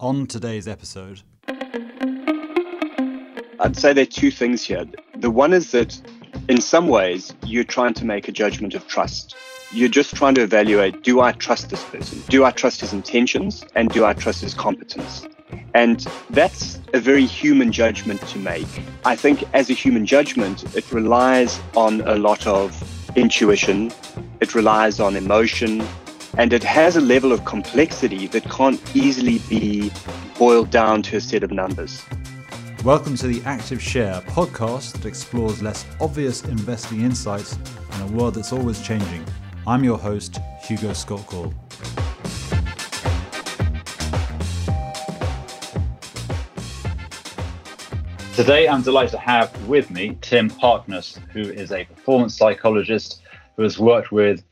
On today's episode, I'd say there are two things here. The one is that in some ways, you're trying to make a judgment of trust. You're just trying to evaluate do I trust this person? Do I trust his intentions? And do I trust his competence? And that's a very human judgment to make. I think as a human judgment, it relies on a lot of intuition, it relies on emotion, and it has a level of complexity that can't easily be boiled down to a set of numbers. welcome to the Active Share podcast that explores less obvious investing insights in a world that's always changing. I'm your host, Hugo Scott Gall. Today, I'm delighted to have with me Tim Harkness, who is a performance psychologist who has worked with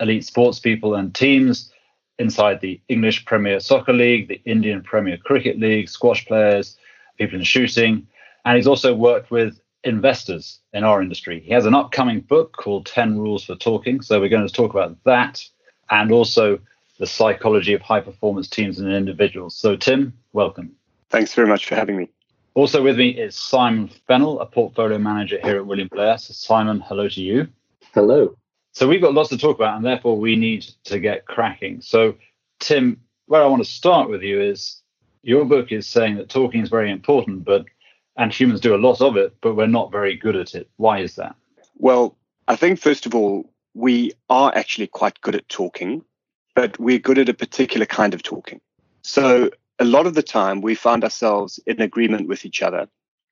elite sports people and teams inside the English Premier Soccer League, the Indian Premier Cricket League, squash players, people in shooting, and he's also worked with investors in our industry. He has an upcoming book called 10 Rules for Talking. So we're going to talk about that and also the psychology of high performance teams and individuals. So, Tim, welcome. Thanks very much for having me. Also with me is Simon Fennell, a portfolio manager here at William Blair. So, Simon, hello to you. Hello. So, we've got lots to talk about, and therefore we need to get cracking. So, Tim, where I want to start with you is your book is saying that talking is very important, but and humans do a lot of it, but we're not very good at it. Why is that? Well, I think first of all, we are actually quite good at talking, but we're good at a particular kind of talking. So a lot of the time we find ourselves in agreement with each other.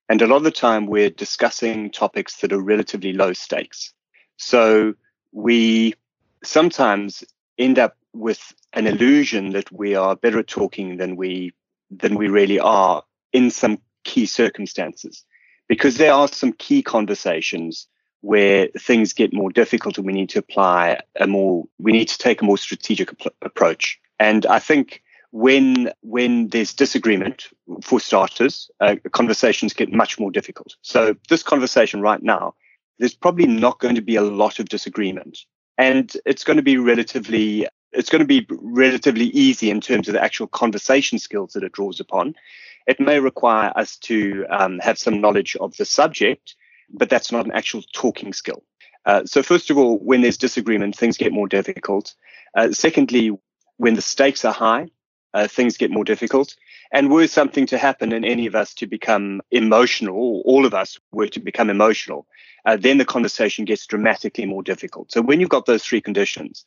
And a lot of the time we're discussing topics that are relatively low stakes. So we sometimes end up with an illusion that we are better at talking than we than we really are in some key circumstances. Because there are some key conversations where things get more difficult and we need to apply a more we need to take a more strategic ap- approach. And i think when when there's disagreement for starters uh, conversations get much more difficult. So this conversation right now there's probably not going to be a lot of disagreement and it's going to be relatively it's going to be relatively easy in terms of the actual conversation skills that it draws upon it may require us to um, have some knowledge of the subject, but that's not an actual talking skill. Uh, so, first of all, when there's disagreement, things get more difficult. Uh, secondly, when the stakes are high, uh, things get more difficult. And were something to happen and any of us to become emotional, all of us were to become emotional, uh, then the conversation gets dramatically more difficult. So, when you've got those three conditions,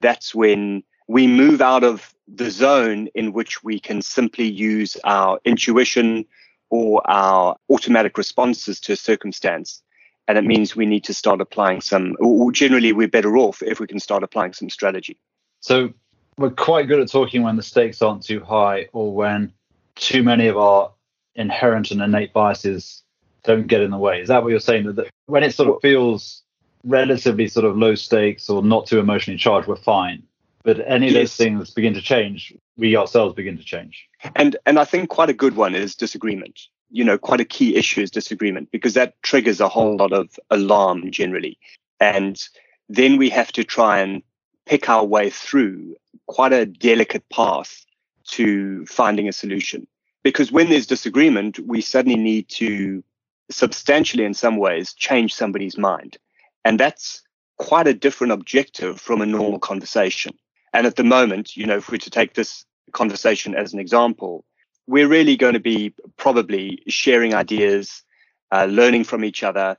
that's when we move out of the zone in which we can simply use our intuition or our automatic responses to a circumstance. And it means we need to start applying some, or generally, we're better off if we can start applying some strategy. So, we're quite good at talking when the stakes aren't too high or when too many of our inherent and innate biases don't get in the way. Is that what you're saying? That when it sort of feels relatively sort of low stakes or not too emotionally charged, we're fine. But any of those things begin to change we ourselves begin to change. And and i think quite a good one is disagreement. You know quite a key issue is disagreement because that triggers a whole lot of alarm generally. And then we have to try and pick our way through quite a delicate path to finding a solution because when there's disagreement we suddenly need to substantially in some ways change somebody's mind and that's quite a different objective from a normal conversation and at the moment, you know, if we're to take this conversation as an example, we're really going to be probably sharing ideas, uh, learning from each other.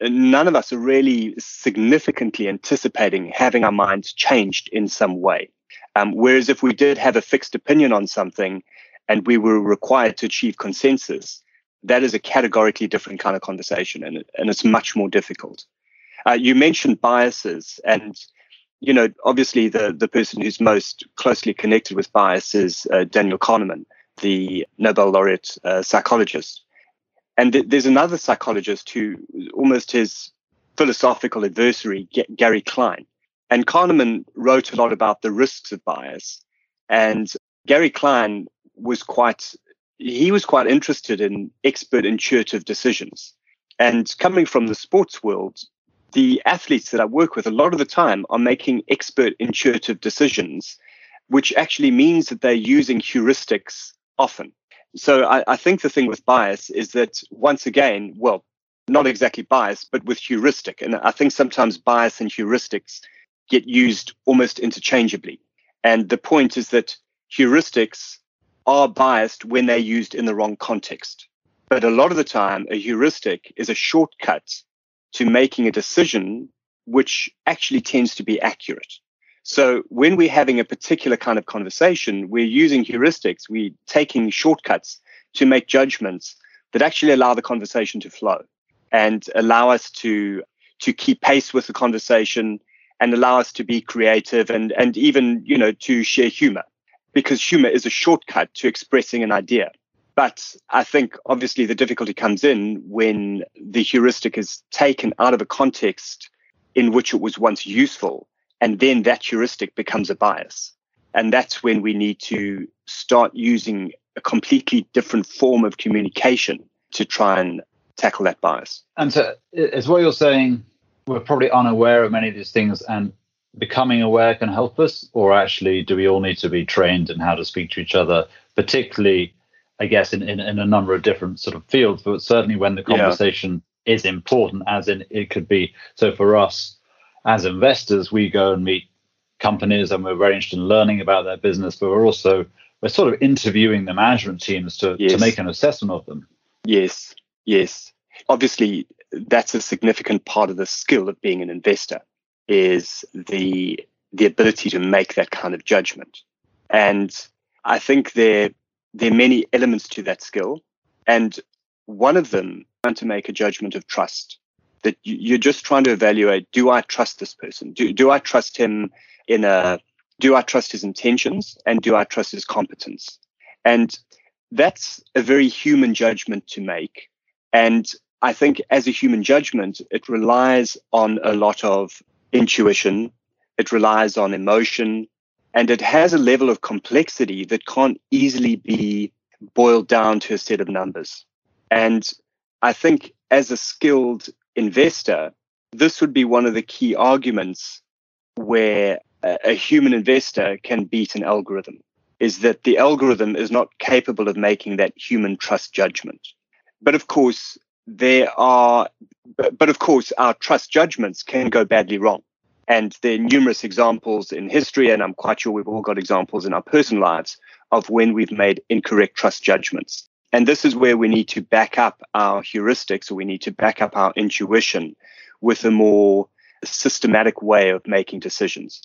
None of us are really significantly anticipating having our minds changed in some way. Um, whereas if we did have a fixed opinion on something and we were required to achieve consensus, that is a categorically different kind of conversation and, and it's much more difficult. Uh, you mentioned biases and you know, obviously the, the person who's most closely connected with bias is uh, Daniel Kahneman, the Nobel laureate uh, psychologist. And th- there's another psychologist who almost his philosophical adversary, G- Gary Klein. And Kahneman wrote a lot about the risks of bias. And Gary Klein was quite, he was quite interested in expert intuitive decisions. And coming from the sports world, the athletes that I work with a lot of the time are making expert intuitive decisions, which actually means that they're using heuristics often. So I, I think the thing with bias is that once again, well, not exactly bias, but with heuristic. And I think sometimes bias and heuristics get used almost interchangeably. And the point is that heuristics are biased when they're used in the wrong context. But a lot of the time, a heuristic is a shortcut to making a decision which actually tends to be accurate. So when we're having a particular kind of conversation, we're using heuristics, we're taking shortcuts to make judgments that actually allow the conversation to flow and allow us to to keep pace with the conversation and allow us to be creative and and even you know to share humor because humor is a shortcut to expressing an idea. But i think obviously the difficulty comes in when the heuristic is taken out of a context in which it was once useful and then that heuristic becomes a bias. And that's when we need to start using a completely different form of communication to try and tackle that bias. And so is what you're saying we're probably unaware of many of these things and becoming aware can help us or actually do we all need to be trained in how to speak to each other particularly i guess in, in, in a number of different sort of fields but certainly when the conversation yeah. is important as in it could be so for us as investors we go and meet companies and we're very interested in learning about their business but we're also we're sort of interviewing the management teams to, yes. to make an assessment of them yes yes obviously that's a significant part of the skill of being an investor is the the ability to make that kind of judgment. And I think there there are many elements to that skill. And one of them trying to make a judgment of trust. That you're just trying to evaluate, do I trust this person? Do do I trust him in a do I trust his intentions and do I trust his competence? And that's a very human judgment to make. And I think as a human judgment, it relies on a lot of intuition, it relies on emotion, and it has a level of complexity that can't easily be boiled down to a set of numbers. And I think as a skilled investor, this would be one of the key arguments where a, human investor can beat an algorithm is that the algorithm is not capable of making that human trust judgment. But of course, there are, but of course, our trust judgments can go badly wrong. And there are numerous examples in history, and I'm quite sure we've all got examples in our personal lives of when we've made incorrect trust judgments. And this is where we need to back up our heuristics or we need to back up our intuition with a more systematic way of making decisions.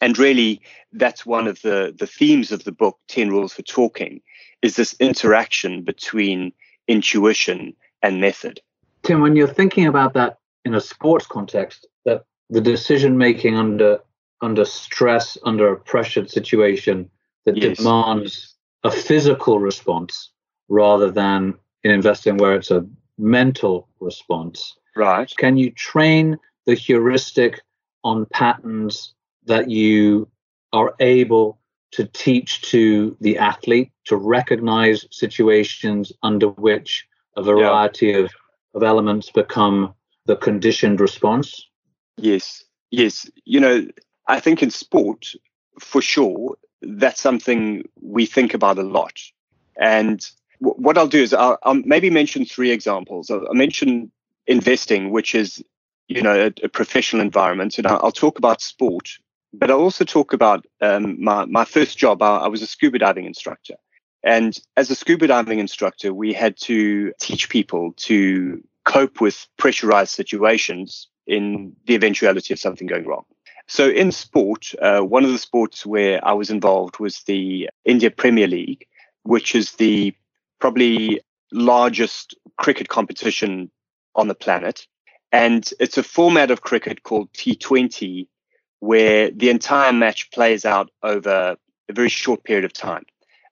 And really, that's one of the, the themes of the book, 10 Rules for Talking, is this interaction between intuition and method. Tim, when you're thinking about that in a sports context, that the decision making under under stress, under a pressured situation that yes. demands a physical response rather than in investing where it's a mental response. Right. Can you train the heuristic on patterns that you are able to teach to the athlete to recognize situations under which a variety yeah. of, of elements become the conditioned response? Yes, yes. You know, I think in sport, for sure, that's something we think about a lot. And w- what I'll do is I'll, I'll, maybe mention three examples. I'll, I'll, mention investing, which is, you know, a, a professional environment, and I'll, I'll, talk about sport. But I'll also talk about um, my, my first job. I, I was a scuba diving instructor. And as a scuba diving instructor, we had to teach people to cope with pressurized situations in the eventuality of something going wrong. So in sport, uh, one of the sports where I was involved was the India Premier League, which is the probably largest cricket competition on the planet. And it's a format of cricket called T20, where the entire match plays out over a very short period of time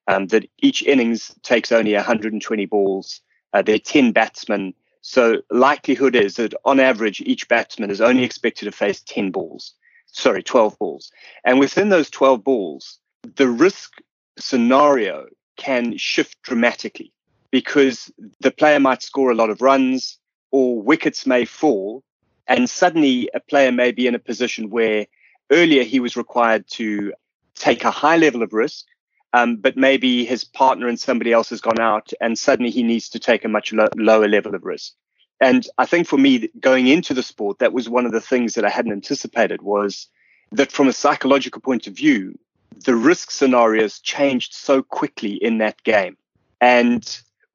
um, that each innings takes only 120 balls. Uh, there are 10 batsmen. So likelihood is that on average, each batsman is only expected to face 10 balls. Sorry, 12 balls. And within those 12 balls, the risk scenario can shift dramatically because the player might score a lot of runs or wickets may fall. And suddenly a player may be in a position where earlier he was required to take a high level of risk um, but maybe his partner and somebody else has gone out, and suddenly he needs to take a much lo- lower level of risk. And I think for me, going into the sport, that was one of the things that I hadn't anticipated was that from a psychological point of view, the risk scenarios changed so quickly in that game. And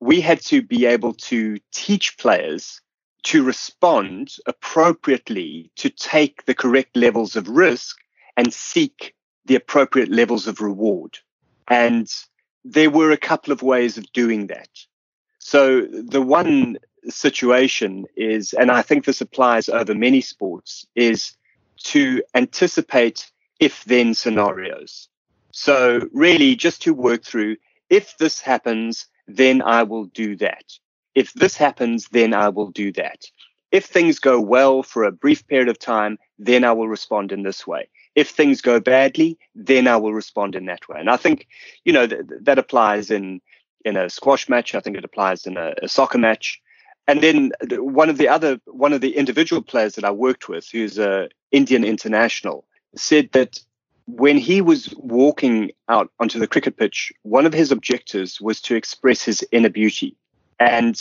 we had to be able to teach players to respond appropriately to take the correct levels of risk and seek the appropriate levels of reward. And there were a couple of ways of doing that. So the one situation is, and I think this applies over many sports, is to anticipate if then scenarios. So, really, just to work through if this happens, then I will do that. If this happens, then I will do that. If things go well for a brief period of time, then I will respond in this way. If things go badly, then I will respond in that way. And I think, you know, th- that applies in in a squash match. I think it applies in a, a soccer match. And then one of the other one of the individual players that I worked with, who's a Indian international, said that when he was walking out onto the cricket pitch, one of his objectives was to express his inner beauty. And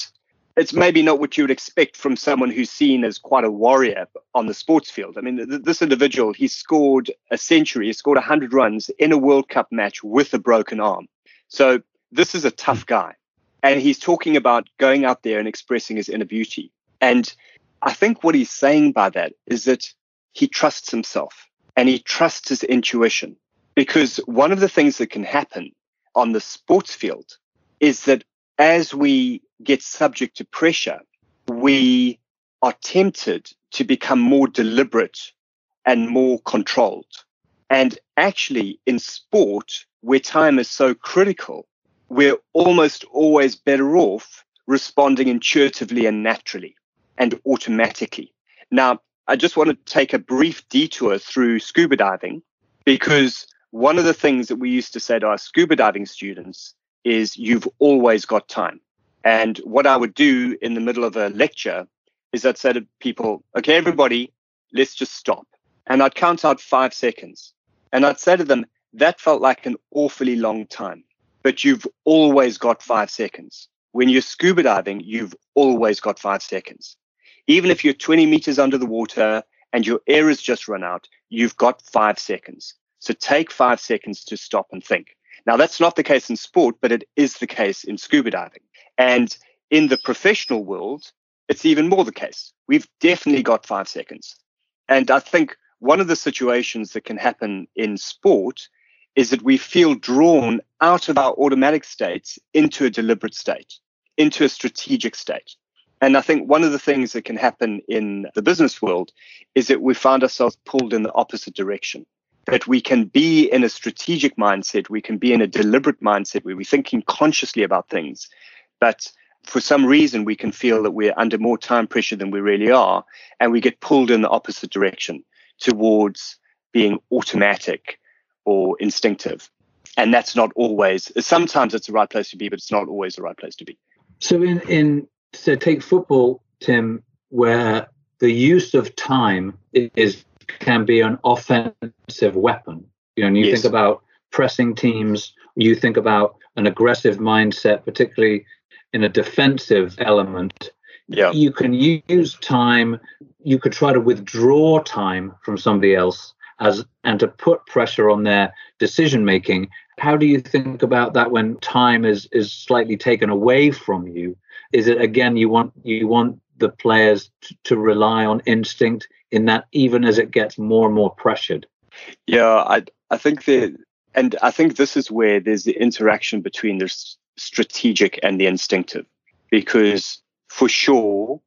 it's maybe not what you would expect from someone who's seen as quite a warrior on the sports field. I mean, th- this individual, he scored a century, he scored 100 runs in a World Cup match with a broken arm. So this is a tough guy. And he's talking about going out there and expressing his inner beauty. And I think what he's saying by that is that he trusts himself and he trusts his intuition. Because one of the things that can happen on the sports field is that as we get subject to pressure, we are tempted to become more deliberate and more controlled. And actually, in sport, where time is so critical, we're almost always better off responding intuitively and naturally and automatically. Now, I just want to take a brief detour through scuba diving because one of the things that we used to say to our scuba diving students is you've always got time. And what I would do in the middle of a lecture is I'd say to people, okay, everybody, let's just stop. And I'd count out five seconds. And I'd say to them, that felt like an awfully long time, but you've always got five seconds. When you're scuba diving, you've always got five seconds. Even if you're 20 meters under the water and your air has just run out, you've got five seconds. So take five seconds to stop and think. Now, that's not the case in sport, but it is the case in scuba diving. And in the professional world, it's even more the case. We've definitely got five seconds. And I think one of the situations that can happen in sport is that we feel drawn out of our automatic states into a deliberate state, into a strategic state. And I think one of the things that can happen in the business world is that we find ourselves pulled in the opposite direction. That we can be in a strategic mindset, we can be in a deliberate mindset where we're thinking consciously about things. But for some reason, we can feel that we're under more time pressure than we really are. And we get pulled in the opposite direction towards being automatic or instinctive. And that's not always, sometimes it's the right place to be, but it's not always the right place to be. So in, in so take football, Tim, where the use of time is can be an offensive weapon. You know, and you yes. think about pressing teams, you think about an aggressive mindset, particularly in a defensive element. Yeah. You can use time, you could try to withdraw time from somebody else as and to put pressure on their decision making. How do you think about that when time is is slightly taken away from you is it again you want you want the players to, to rely on instinct in that even as it gets more and more pressured? Yeah, I I think the and I think this is where there's the interaction between the strategic and the instinctive, because for sure,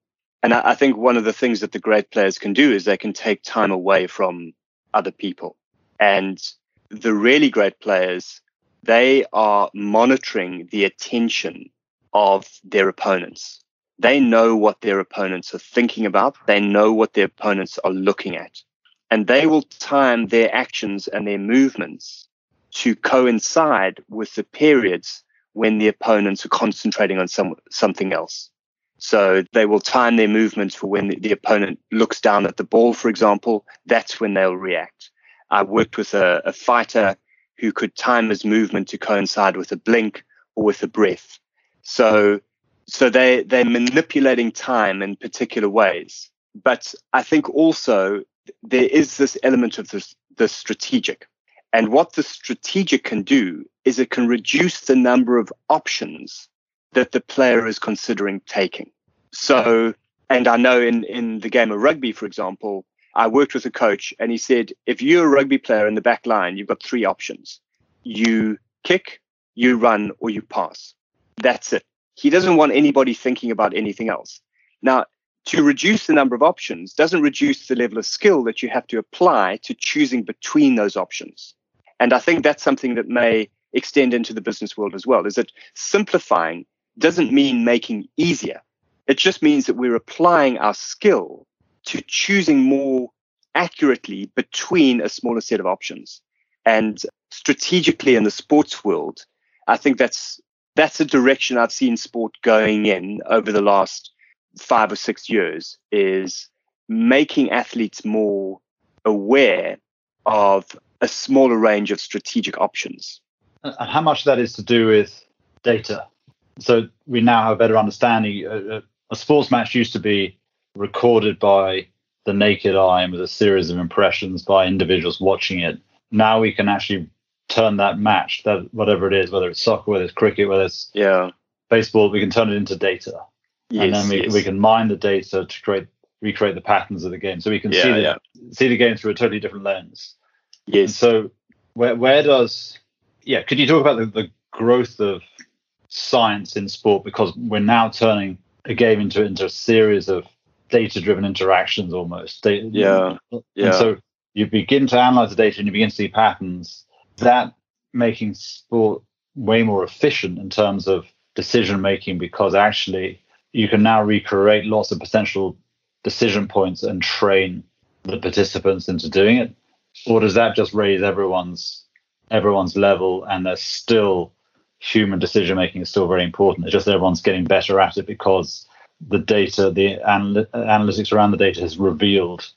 and I, I think one of the things that the great players can do is they can take time away from other people, and the really great players they are monitoring the attention of their opponents. They know what their opponents are thinking about. They know what their opponents are looking at. And they will time their actions and their movements to coincide with the periods when the opponents are concentrating on some, something else. So they will time their movements for when the, the, opponent looks down at the ball, for example. That's when they'll react. I worked with a, a fighter who could time his movement to coincide with a blink or with a breath. So, so they they're manipulating time in particular ways. But I think also there is this element of the, the strategic. And what the strategic can do is it can reduce the number of options that the player is considering taking. So, and I know in, in the game of rugby, for example, I worked with a coach and he said, if you're a rugby player in the back line, you've got three options. You kick, you run, or you pass. That's it. He doesn't want anybody thinking about anything else. Now, to reduce the number of options doesn't reduce the level of skill that you have to apply to choosing between those options. And I think that's something that may extend into the business world as well, is that simplifying doesn't mean making easier. It just means that we're applying our skill to choosing more accurately between a smaller set of options. And strategically in the sports world, I think that's that's the direction I've seen sport going in over the last five or six years is making athletes more aware of a smaller range of strategic options. And how much that is to do with data? So we now have a better understanding. A, a sports match used to be recorded by the naked eye and with a series of impressions by individuals watching it. Now we can actually turn that match, that whatever it is, whether it's soccer, whether it's cricket, whether it's yeah baseball, we can turn it into data, yes, and then we, yes. we can mine the data to create recreate the patterns of the game, so we can yeah, see the yeah. see the game through a totally different lens. Yes. And so where where does yeah? Could you talk about the, the growth of science in sport because we're now turning a game into into a series of data driven interactions almost. yeah. Yeah. And so you begin to analyze the data and you begin to see patterns that making sport way more efficient in terms of decision making because actually you can now recreate lots of potential decision points and train the participants into doing it? Or does that just raise everyone's everyone's level and there's still human decision making is still very important? It's just everyone's getting better at it because the data, the anal- analytics around the data has revealed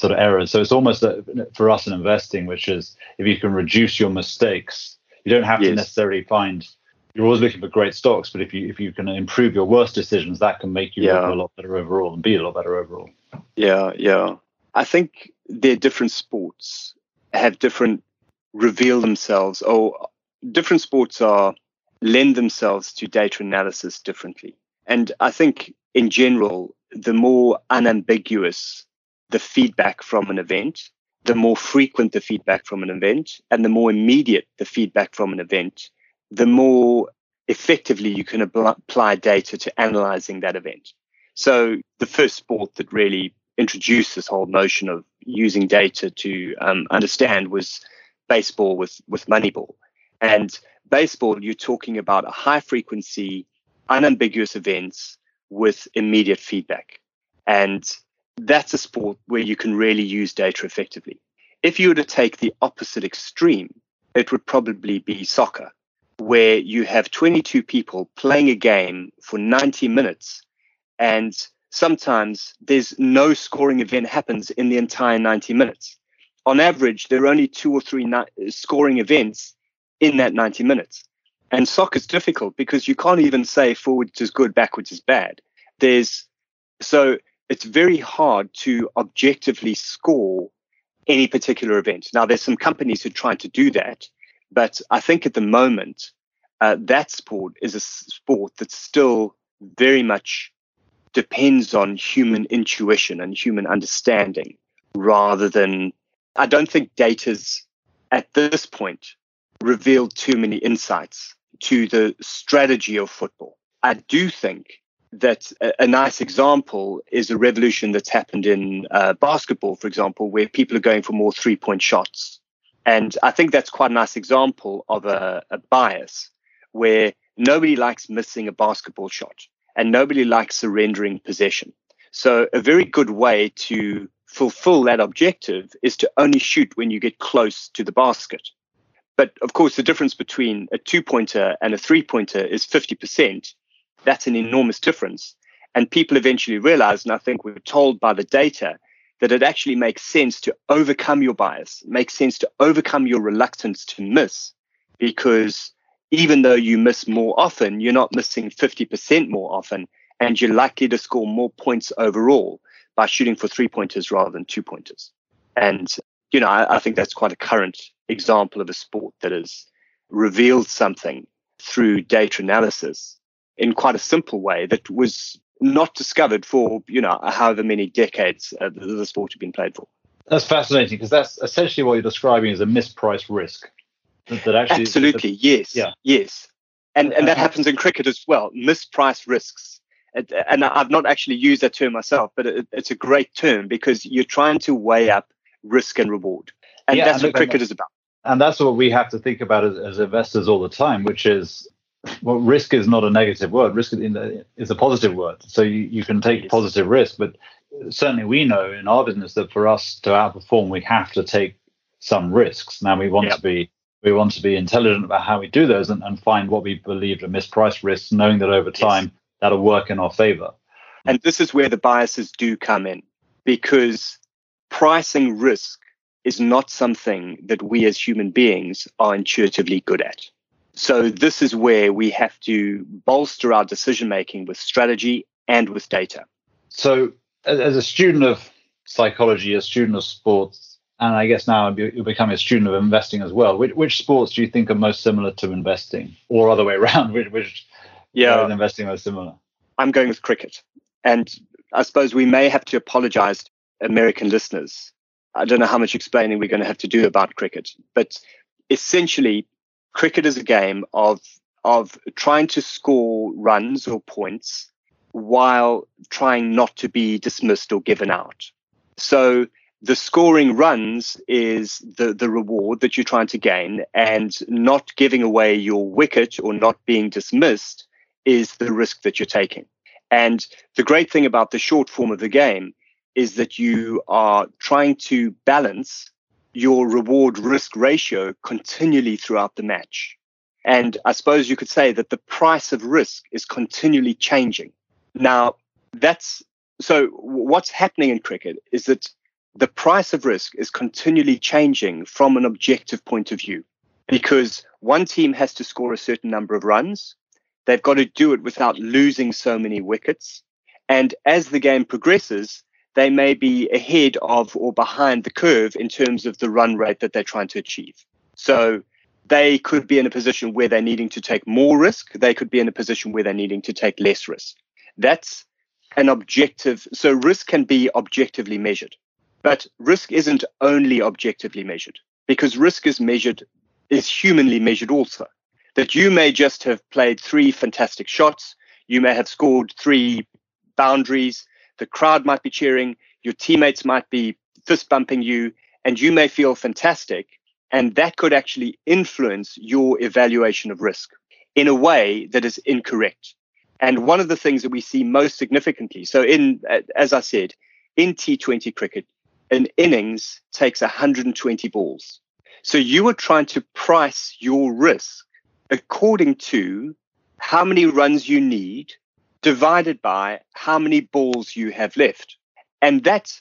sort of errors. So it's almost a, for us in investing, which is if you can reduce your mistakes, you don't have yes. to necessarily find. You're always looking for great stocks, but if you if you can improve your worst decisions, that can make you yeah. a lot better overall and be a lot better overall. Yeah, yeah. I think their different sports have different reveal themselves, or different sports are lend themselves to data analysis differently. And I think in general, the more unambiguous the feedback from an event, the more frequent the feedback from an event, and the more immediate the feedback from an event, the more effectively you can apply data to analyzing that event. So, the first sport that really introduced this whole notion of using data to um, understand was baseball with, with Moneyball. And baseball, you're talking about a high frequency, unambiguous events with immediate feedback. And that's a sport where you can really use data effectively. If you were to take the opposite extreme, it would probably be soccer, where you have 22 people playing a game for 90 minutes, and sometimes there's no scoring event happens in the entire 90 minutes. On average, there are only two or three scoring events in that 90 minutes. And soccer's difficult because you can't even say forwards is good, backwards is bad. There's so it's very hard to objectively score any particular event. Now, there's some companies who trying to do that, but I think at the moment, uh, that sport is a sport that still very much depends on human intuition and human understanding rather than, I don't think data's at this point revealed too many insights to the strategy of football. I do think that a, nice example is a revolution that's happened in uh, basketball, for example, where people are going for more three point shots. And I think that's quite a nice example of a, a bias where nobody likes missing a basketball shot and nobody likes surrendering possession. So, a very good way to fulfill that objective is to only shoot when you get close to the basket. But of course, the difference between a two pointer and a three pointer is 50%. That's an enormous difference. And people eventually realize, and I think we're told by the data, that it actually makes sense to overcome your bias, makes sense to overcome your reluctance to miss, because even though you miss more often, you're not missing 50% more often, and you're likely to score more points overall by shooting for three pointers rather than two pointers. And, you know, I, I think that's quite a current example of a sport that has revealed something through data analysis in quite a simple way that was not discovered for you know however many decades uh, the, sport had been played for. That's fascinating because that's essentially what you're describing as a mispriced risk. That, actually, absolutely yes, yeah, yes, and and that uh, happens in cricket as well. Mispriced risks, and I've not actually used that term myself, but it, it's a great term because you're trying to weigh up risk and reward, and yeah, that's and what cricket is about. And that's what we have to think about as, as investors all the time, which is well, risk is not a negative word. Risk is a positive word. So you, you can take yes. positive risk, but certainly we know in our business that for us to outperform, we have to take some risks. Now we want yep. to be we want to be intelligent about how we do those and, and find what we believe are mispriced risks, knowing that over time yes. that'll work in our favor. And this is where the biases do come in, because pricing risk is not something that we as human beings are intuitively good at. So this is where we have to bolster our decision making with strategy and with data. So as a student of psychology, a student of sports, and I guess now you're becoming a student of investing as well. Which, which sports do you think are most similar to investing, or other way around? Which, which yeah, investing most similar? I'm going with cricket, and I suppose we may have to apologise to American listeners. I don't know how much explaining we're going to have to do about cricket, but essentially, cricket is a game of of trying to score runs or points while trying not to be dismissed or given out. So the scoring runs is the, the reward that you're trying to gain, and not giving away your wicket or not being dismissed is the risk that you're taking. And the great thing about the short form of the game is that you are trying to balance your reward risk ratio continually throughout the match. And I suppose you could say that the price of risk is continually changing. Now, that's so what's happening in cricket is that the price of risk is continually changing from an objective point of view because one team has to score a certain number of runs. They've got to do it without losing so many wickets. And as the game progresses, they may be ahead of or behind the curve in terms of the run rate that they're trying to achieve. So they could be in a position where they're needing to take more risk. They could be in a position where they're needing to take less risk. That's an objective. So risk can be objectively measured, but risk isn't only objectively measured because risk is measured, is humanly measured also. That you may just have played three fantastic shots. You may have scored three boundaries the crowd might be cheering, your teammates might be fist bumping you, and you may feel fantastic. And that could actually influence your evaluation of risk in a way that is incorrect. And one of the things that we see most significantly, so in, as I said, in T20 cricket, an innings takes 120 balls. So you are trying to price your risk according to how many runs you need divided by how many balls you have left. And that,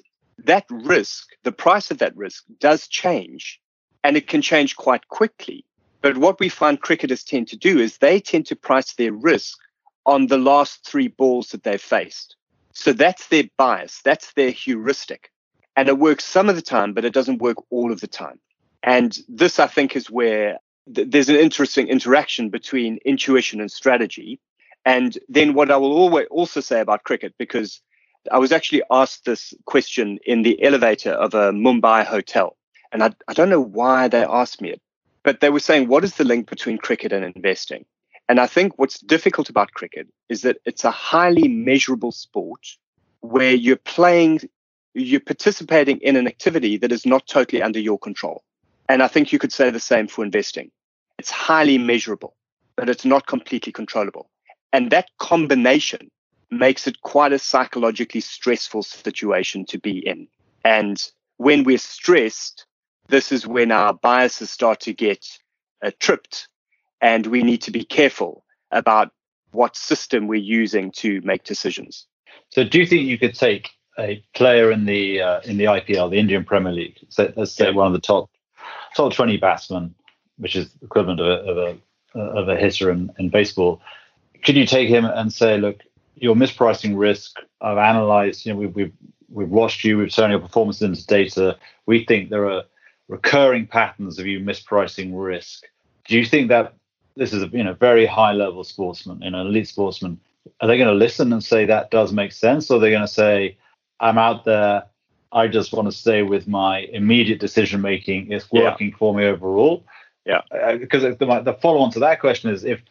that risk, the price of that risk does change and it can change quite quickly. But what we find cricketers tend to do is they tend to price their risk on the last three balls that they've faced. So that's their bias, that's their heuristic. And it works some of the time, but it doesn't work all of the time. And this, I think, is where th- there's an interesting interaction between intuition and strategy and then what I will always also say about cricket, because I was actually asked this question in the elevator of a Mumbai hotel. And I, I don't know why they asked me it, but they were saying, what is the link between cricket and investing? And I think what's difficult about cricket is that it's a highly measurable sport where you're playing, you're participating in an activity that is not totally under your control. And I think you could say the same for investing. It's highly measurable, but it's not completely controllable. And that combination makes it quite a psychologically stressful situation to be in. And when we're stressed, this is when our biases start to get uh, tripped, and we need to be careful about what system we're using to make decisions. So, do you think you could take a player in the uh, in the IPL, the Indian Premier League. So let's say yeah. one of the top top 20 batsmen, which is equivalent of a, of a, of a hitter in, in baseball. Could you take him and say, look, your mispricing risk, I've analyzed, you know, we've, we've, we've watched you, we've turned your performance into data. We think there are recurring patterns of you mispricing risk. Do you think that this is a you know very high level sportsman, you know, elite sportsman? Are they going to listen and say that does make sense, or are they going to say, I'm out there, I just want to stay with my immediate decision making. It's working yeah. for me overall. Yeah. Because uh, the, the follow on to that question is if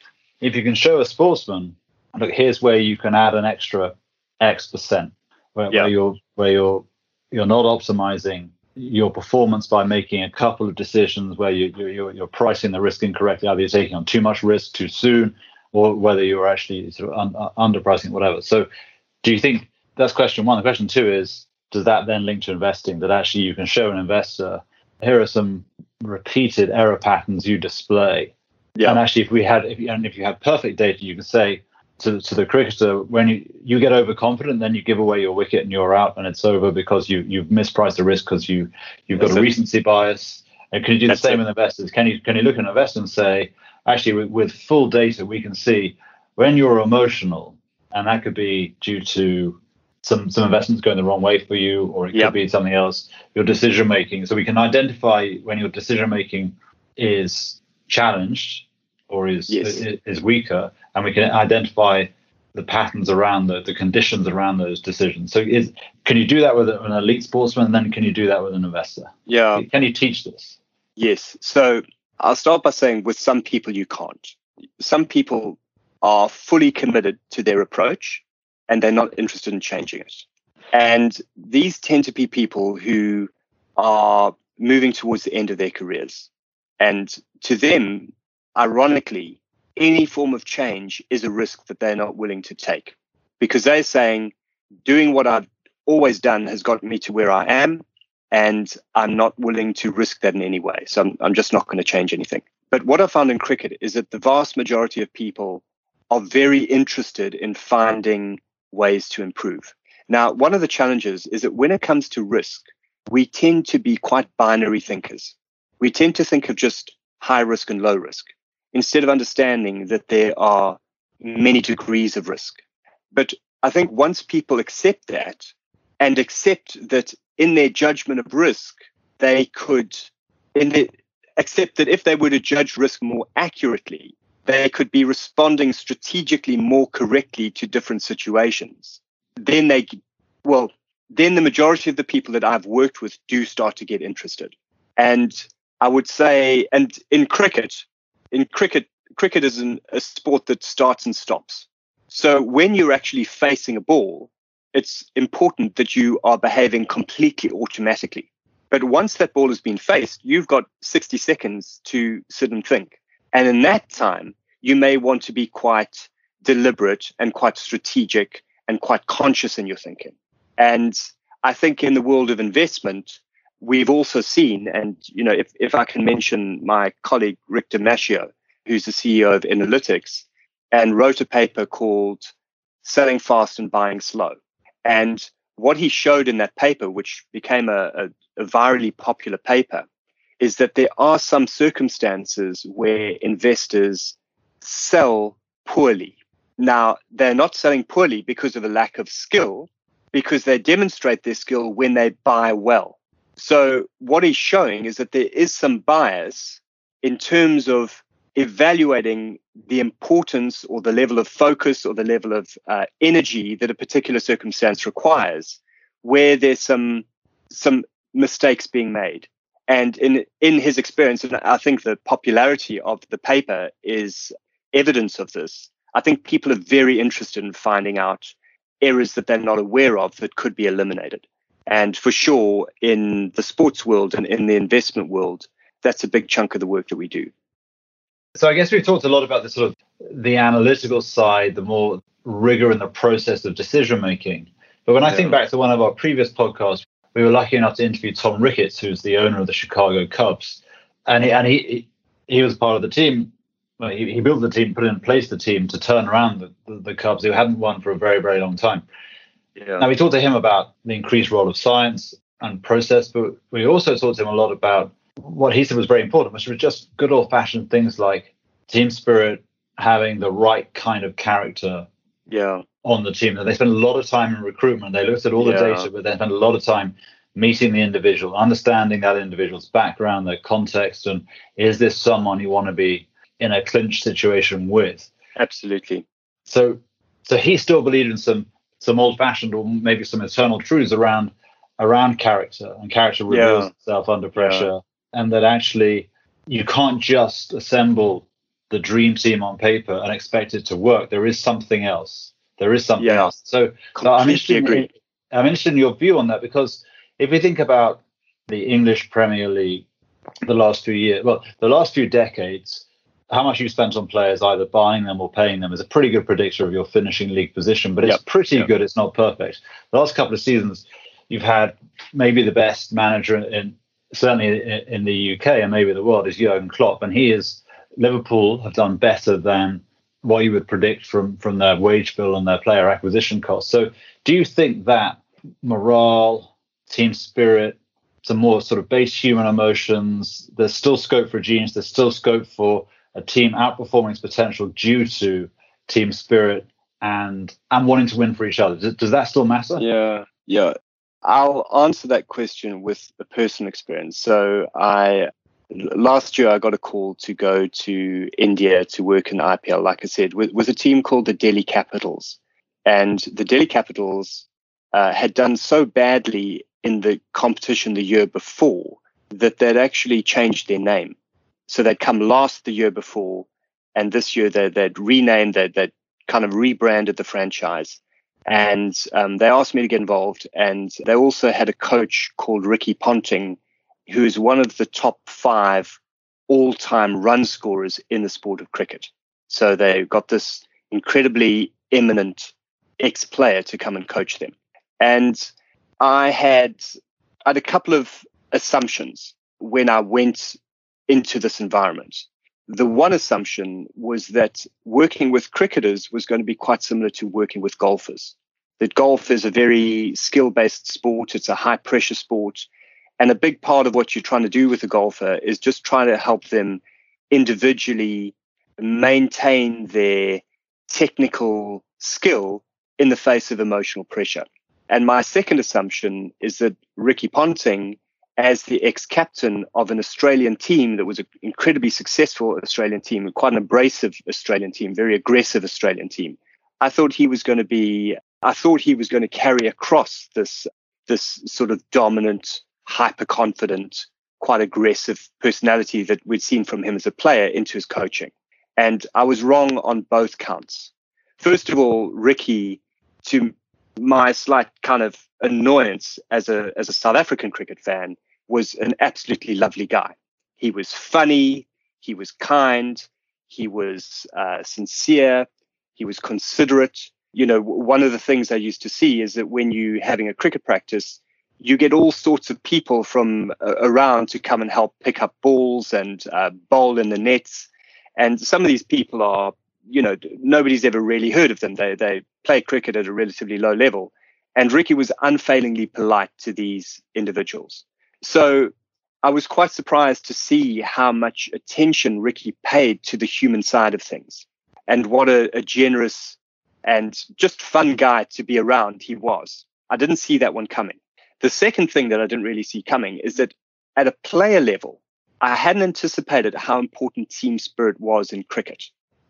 if you can show a sportsman, look, here's where you can add an extra X percent, where, yeah. where you're where you're you're not optimizing your performance by making a couple of decisions where you, you're, you're pricing the risk incorrectly. Either you're taking on too much risk too soon, or whether you're actually sort of un, uh, underpricing, whatever. So, do you think that's question one? The question two is does that then link to investing that actually you can show an investor here are some repeated error patterns you display yeah. and actually if we had if you, and if you had perfect data you can say to, to the cricketer when you, you get overconfident then you give away your wicket and you're out and it's over because you you've mispriced the risk because you you've got That's a recency bias and can you do That's the same it. with investors can you can you look at an investor and say actually with, with full data we can see when you're emotional and that could be due to some some investments going the wrong way for you, or it could yep. be something else. Your decision making. So we can identify when your decision making is challenged or is, yes. is, is weaker, and we can identify the patterns around the, the conditions around those decisions. So is can you do that with an elite sportsman, and then can you do that with an investor? Yeah. Can you teach this? Yes. So I'll start by saying with some people you can't. Some people are fully committed to their approach and they're not interested in changing it. And these tend to be people who are moving towards the end of their careers. And to them, ironically, any form of change is a risk that they're not willing to take because they're saying, doing what I've always done has got me to where I am, and I'm not willing to risk that in any way. So I'm, I'm just not going to change anything. But what I found in cricket is that the vast majority of people are very interested in finding ways to improve. Now, one of the challenges is that when it comes to risk, we tend to be quite binary thinkers. We tend to think of just high risk and low risk instead of understanding that there are many degrees of risk. But I think once people accept that and accept that in their judgment of risk, they could in the, accept that if they were to judge risk more accurately, they could be responding strategically more correctly to different situations. Then they, well, then the majority of the people that I've worked with do start to get interested. And I would say, and in cricket, in cricket, cricket is an, a sport that starts and stops. So when you're actually facing a ball, it's important that you are behaving completely automatically. But once that ball has been faced, you've got 60 seconds to sit and think. And in that time, you may want to be quite deliberate and quite strategic and quite conscious in your thinking. And I think in the world of investment, we've also seen, and you know, if, if I can mention my colleague Rick Di Mascio, who's the CEO of Inalytics, and wrote a paper called Selling Fast and Buying Slow. And what he showed in that paper, which became a, a, a virally popular paper, is that there are some circumstances where investors sell poorly. Now, they're not selling poorly because of a lack of skill, because they demonstrate their skill when they buy well. So, what he's showing is that there is some bias in terms of evaluating the importance or the level of focus or the level of uh, energy that a particular circumstance requires, where there's some some mistakes being made. And in in his experience, and I think the popularity of the paper is evidence of this. I think people are very interested in finding out errors that they're not aware of that could be eliminated. And for sure, in the sports world and in the investment world, that's a big chunk of the work that we do. So I guess we've talked a lot about the sort of the analytical side, the more rigor in the process of decision making. But when yeah. I think back to one of our previous podcasts, we were lucky enough to interview Tom Ricketts, who's the owner of the Chicago Cubs, and he and he he was part of the team well, he, he, built the team, put in place the team to turn around the, the, the, Cubs, who hadn't won for a very, very long time. Yeah. Now we talked to him about the increased role of science and process, but we also talked to him a lot about what he said was very important, which was just good old fashioned things like team spirit, having the right kind of character yeah. on the team. They spent a lot of time in recruitment. They looked at all the yeah. data, but they spent a lot of time meeting the individual, understanding that individual's background, their context, and is this someone you want to be in a clinch situation with? Absolutely. So, so he still believed in some some old-fashioned or maybe some eternal truths around around character and character reveals yeah. itself under pressure, yeah. and that actually you can't just assemble the dream team on paper and expect it to work. There is something else. There is something yeah. else. So, so I'm interested. In, I'm interested in your view on that because if we think about the English Premier League, the last few years, well, the last few decades, how much you spent on players, either buying them or paying them, is a pretty good predictor of your finishing league position. But it's yep. pretty yep. good. It's not perfect. The last couple of seasons, you've had maybe the best manager in, certainly in the UK and maybe the world is Jurgen Klopp, and he is Liverpool have done better than what you would predict from from their wage bill and their player acquisition costs. So, do you think that morale, team spirit, some more sort of base human emotions, there's still scope for genius, there's still scope for a team outperforming its potential due to team spirit and and wanting to win for each other. Does, does that still matter? Yeah, yeah. I'll answer that question with a personal experience. So I last year I got a call to go to India to work in IPL, like I said, with, with a team called the Delhi Capitals. And the Delhi Capitals uh, had done so badly in the competition the year before that they'd actually changed their name. So they'd come last the year before, and this year they, would renamed, they'd, they'd kind of rebranded the franchise. And um, they asked me to get involved. And they also had a coach called Ricky Ponting, who is one of the top five all time run scorers in the sport of cricket. So they've got this incredibly eminent ex player to come and coach them. And I had, I had a couple of assumptions when I went into this environment. The one assumption was that working with cricketers was going to be quite similar to working with golfers. That golf is a very skill based sport, it's a high pressure sport. And a big part of what you're trying to do with a golfer is just trying to help them individually maintain their technical skill in the face of emotional pressure. And my second assumption is that Ricky Ponting, as the ex captain of an Australian team that was an incredibly successful Australian team, quite an abrasive Australian team, very aggressive Australian team, I thought he was going to be, I thought he was going to carry across this, this sort of dominant hyper confident, quite aggressive personality that we'd seen from him as a player into his coaching. And I was wrong on both counts. First of all, Ricky, to my slight kind of annoyance as a as a South African cricket fan, was an absolutely lovely guy. He was funny, he was kind, he was uh, sincere, he was considerate. You know, one of the things I used to see is that when you're having a cricket practice, you get all sorts of people from uh, around to come and help pick up balls and uh, bowl in the nets. And some of these people are, you know, nobody's ever really heard of them. They they play cricket at a relatively low level. And Ricky was unfailingly polite to these individuals. So I was quite surprised to see how much attention Ricky paid to the human side of things and what a, a generous and just fun guy to be around he was. I didn't see that one coming. The second thing that I didn't really see coming is that at a player level, I hadn't anticipated how important team spirit was in cricket,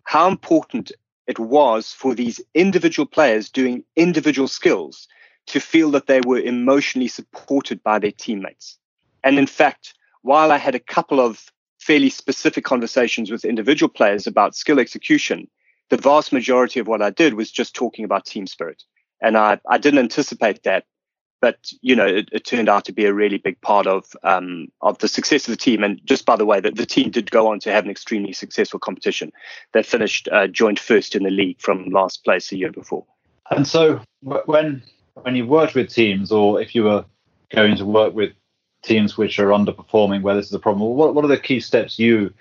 how important it was for these individual players doing individual skills to feel that they were emotionally supported by their teammates. And in fact, while I had a couple of fairly specific conversations with individual players about skill execution, the vast majority of what I did was just talking about team spirit. And I, I didn't anticipate that but you know, it, it, turned out to be a really big part of um, of the success of the team. And just by the way, that the team did go on to have an extremely successful competition. They finished uh, joint first in the league from last place a year before. And so, when when you've worked with teams, or if you were going to work with teams which are underperforming, where this is a problem, what what are the key steps you,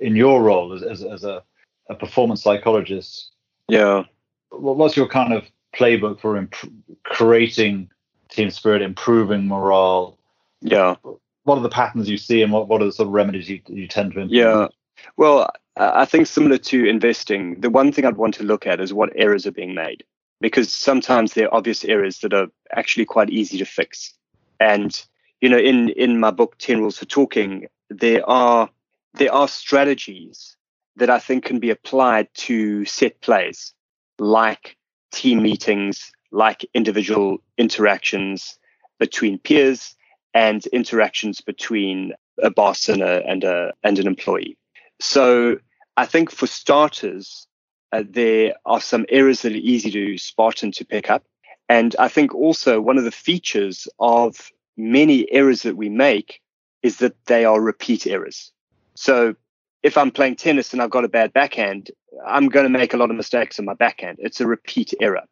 in your role as as, as a, a performance psychologist? Yeah. What's your kind of playbook for imp- creating team spirit, improving morale? Yeah. What are the patterns you see, and what, what are the sort of remedies you, you tend to implement? Yeah. Well, I think similar to investing, the one thing I'd want to look at is what errors are being made, because sometimes there are obvious errors that are actually quite easy to fix. And you know, in in my book Ten Rules for Talking, there are there are strategies that I think can be applied to set plays, like team meetings, like individual interactions between peers, and interactions between a boss and a and a and an employee. So I think for starters, uh, there are some errors that are easy to spot and to pick up. And I think also one of the features of many errors that we make is that they are repeat errors. So if I'm playing tennis and I've got a bad backhand, I'm going to make a lot of mistakes on my backhand. It's a repeat error.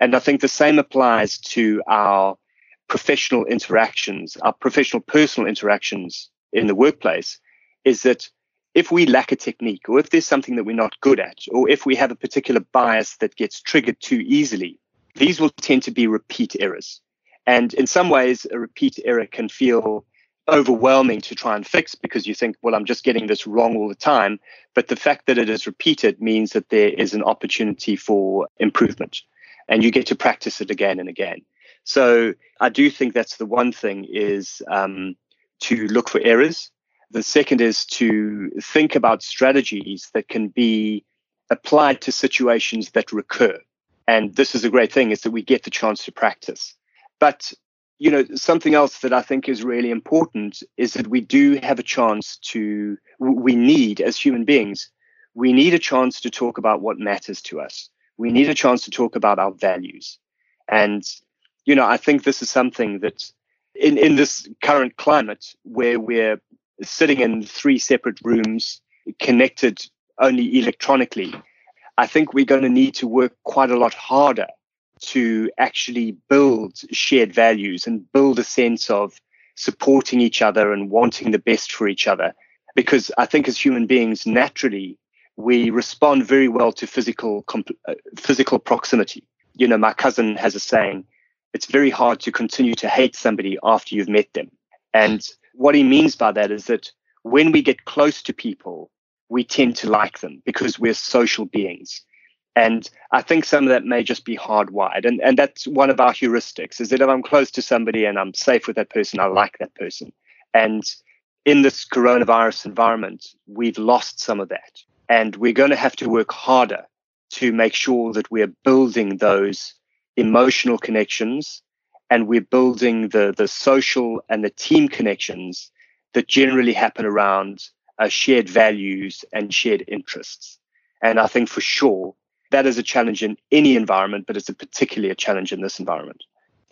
And I think the same applies to our professional interactions, our professional personal interactions in the workplace, is that if we lack a technique or if there's something that we're not good at, or if we have a particular bias that gets triggered too easily, these will tend to be repeat errors. And in some ways, a repeat error can feel overwhelming to try and fix because you think, well, I'm just getting this wrong all the time. But the fact that it is repeated means that there is an opportunity for improvement and you get to practice it again and again. So I do think that's the one thing is um, to look for errors. The second is to think about strategies that can be applied to situations that recur. And this is a great thing is that we get the chance to practice. But you know, something else that I think is really important is that we do have a chance to, we need as human beings, we need a chance to talk about what matters to us. We need a chance to talk about our values. And, you know, I think this is something that in, in this current climate where we're sitting in three separate rooms, connected only electronically, I think we're going to need to work quite a lot harder to actually build shared values and build a sense of supporting each other and wanting the best for each other. Because I think as human beings, naturally, we respond very well to physical uh, physical proximity. You know, my cousin has a saying: "It's very hard to continue to hate somebody after you've met them." And what he means by that is that when we get close to people, we tend to like them because we're social beings. And I think some of that may just be hardwired. And, and that's one of our heuristics is that if I'm close to somebody and I'm safe with that person, I like that person. And in this coronavirus environment, we've lost some of that. And we're going to have to work harder to make sure that we're building those emotional connections and we're building the, the social and the team connections that generally happen around uh, shared values and shared interests. And I think for sure, that is a challenge in any environment, but it's a particularly a challenge in this environment.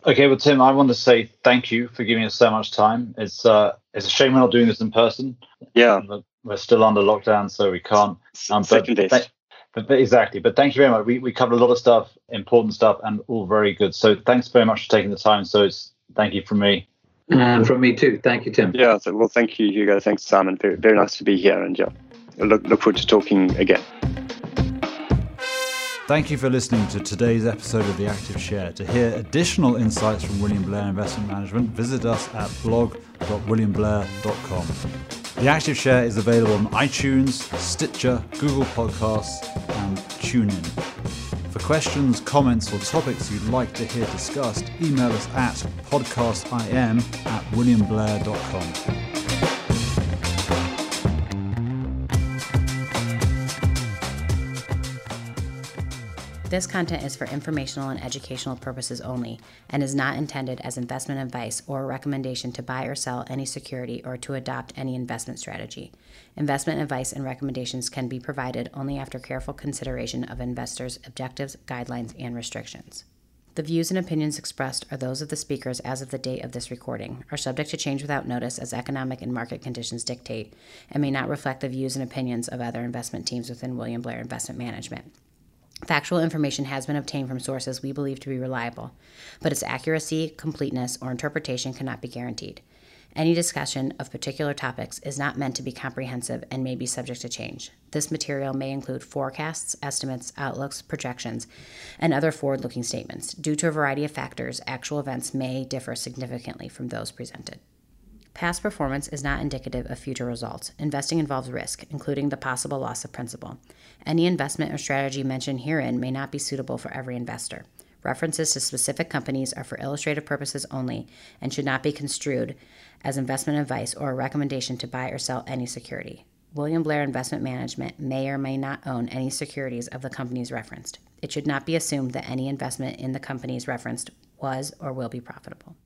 Okay, well, Tim, I want to say thank you for giving us so much time. It's uh, it's a shame we're not doing this in person. Yeah, we're still under lockdown, so we can't. Um, but, but, but, but, exactly. But thank you very much. We we covered a lot of stuff, important stuff, and all very good. So thanks very much for taking the time. So it's thank you from me. And from me too. Thank you, Tim. Yeah. So, well, thank you, Hugo. Thanks, Simon. Very, very nice to be here, and yeah, look look forward to talking again. Thank you for listening to today's episode of The Active Share. To hear additional insights from William Blair Investment Management, visit us at blog.williamblair.com. The Active Share is available on iTunes, Stitcher, Google Podcasts, and TuneIn. For questions, comments, or topics you'd like to hear discussed, email us at podcastim at williamblair.com. This content is for informational and educational purposes only and is not intended as investment advice or a recommendation to buy or sell any security or to adopt any investment strategy. Investment advice and recommendations can be provided only after careful consideration of investors' objectives, guidelines, and restrictions. The views and opinions expressed are those of the speakers as of the date of this recording, are subject to change without notice as economic and market conditions dictate, and may not reflect the views and opinions of other investment teams within William Blair Investment Management. Factual information has been obtained from sources we believe to be reliable, but its accuracy, completeness, or interpretation cannot be guaranteed. Any discussion of particular topics is not meant to be comprehensive and may be subject to change. This material may include forecasts, estimates, outlooks, projections, and other forward looking statements. Due to a variety of factors, actual events may differ significantly from those presented. Past performance is not indicative of future results. Investing involves risk, including the possible loss of principal. Any investment or strategy mentioned herein may not be suitable for every investor. References to specific companies are for illustrative purposes only and should not be construed as investment advice or a recommendation to buy or sell any security. William Blair Investment Management may or may not own any securities of the companies referenced. It should not be assumed that any investment in the companies referenced was or will be profitable.